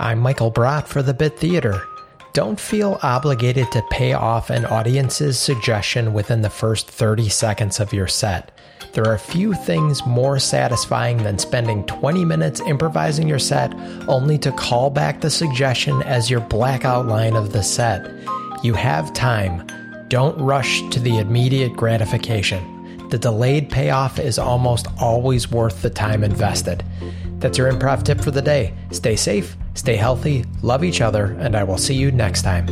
I'm Michael Brott for the Bit Theater. Don't feel obligated to pay off an audience's suggestion within the first 30 seconds of your set. There are few things more satisfying than spending 20 minutes improvising your set only to call back the suggestion as your blackout line of the set. You have time. Don't rush to the immediate gratification. The delayed payoff is almost always worth the time invested. That's your improv tip for the day. Stay safe, Stay healthy, love each other, and I will see you next time.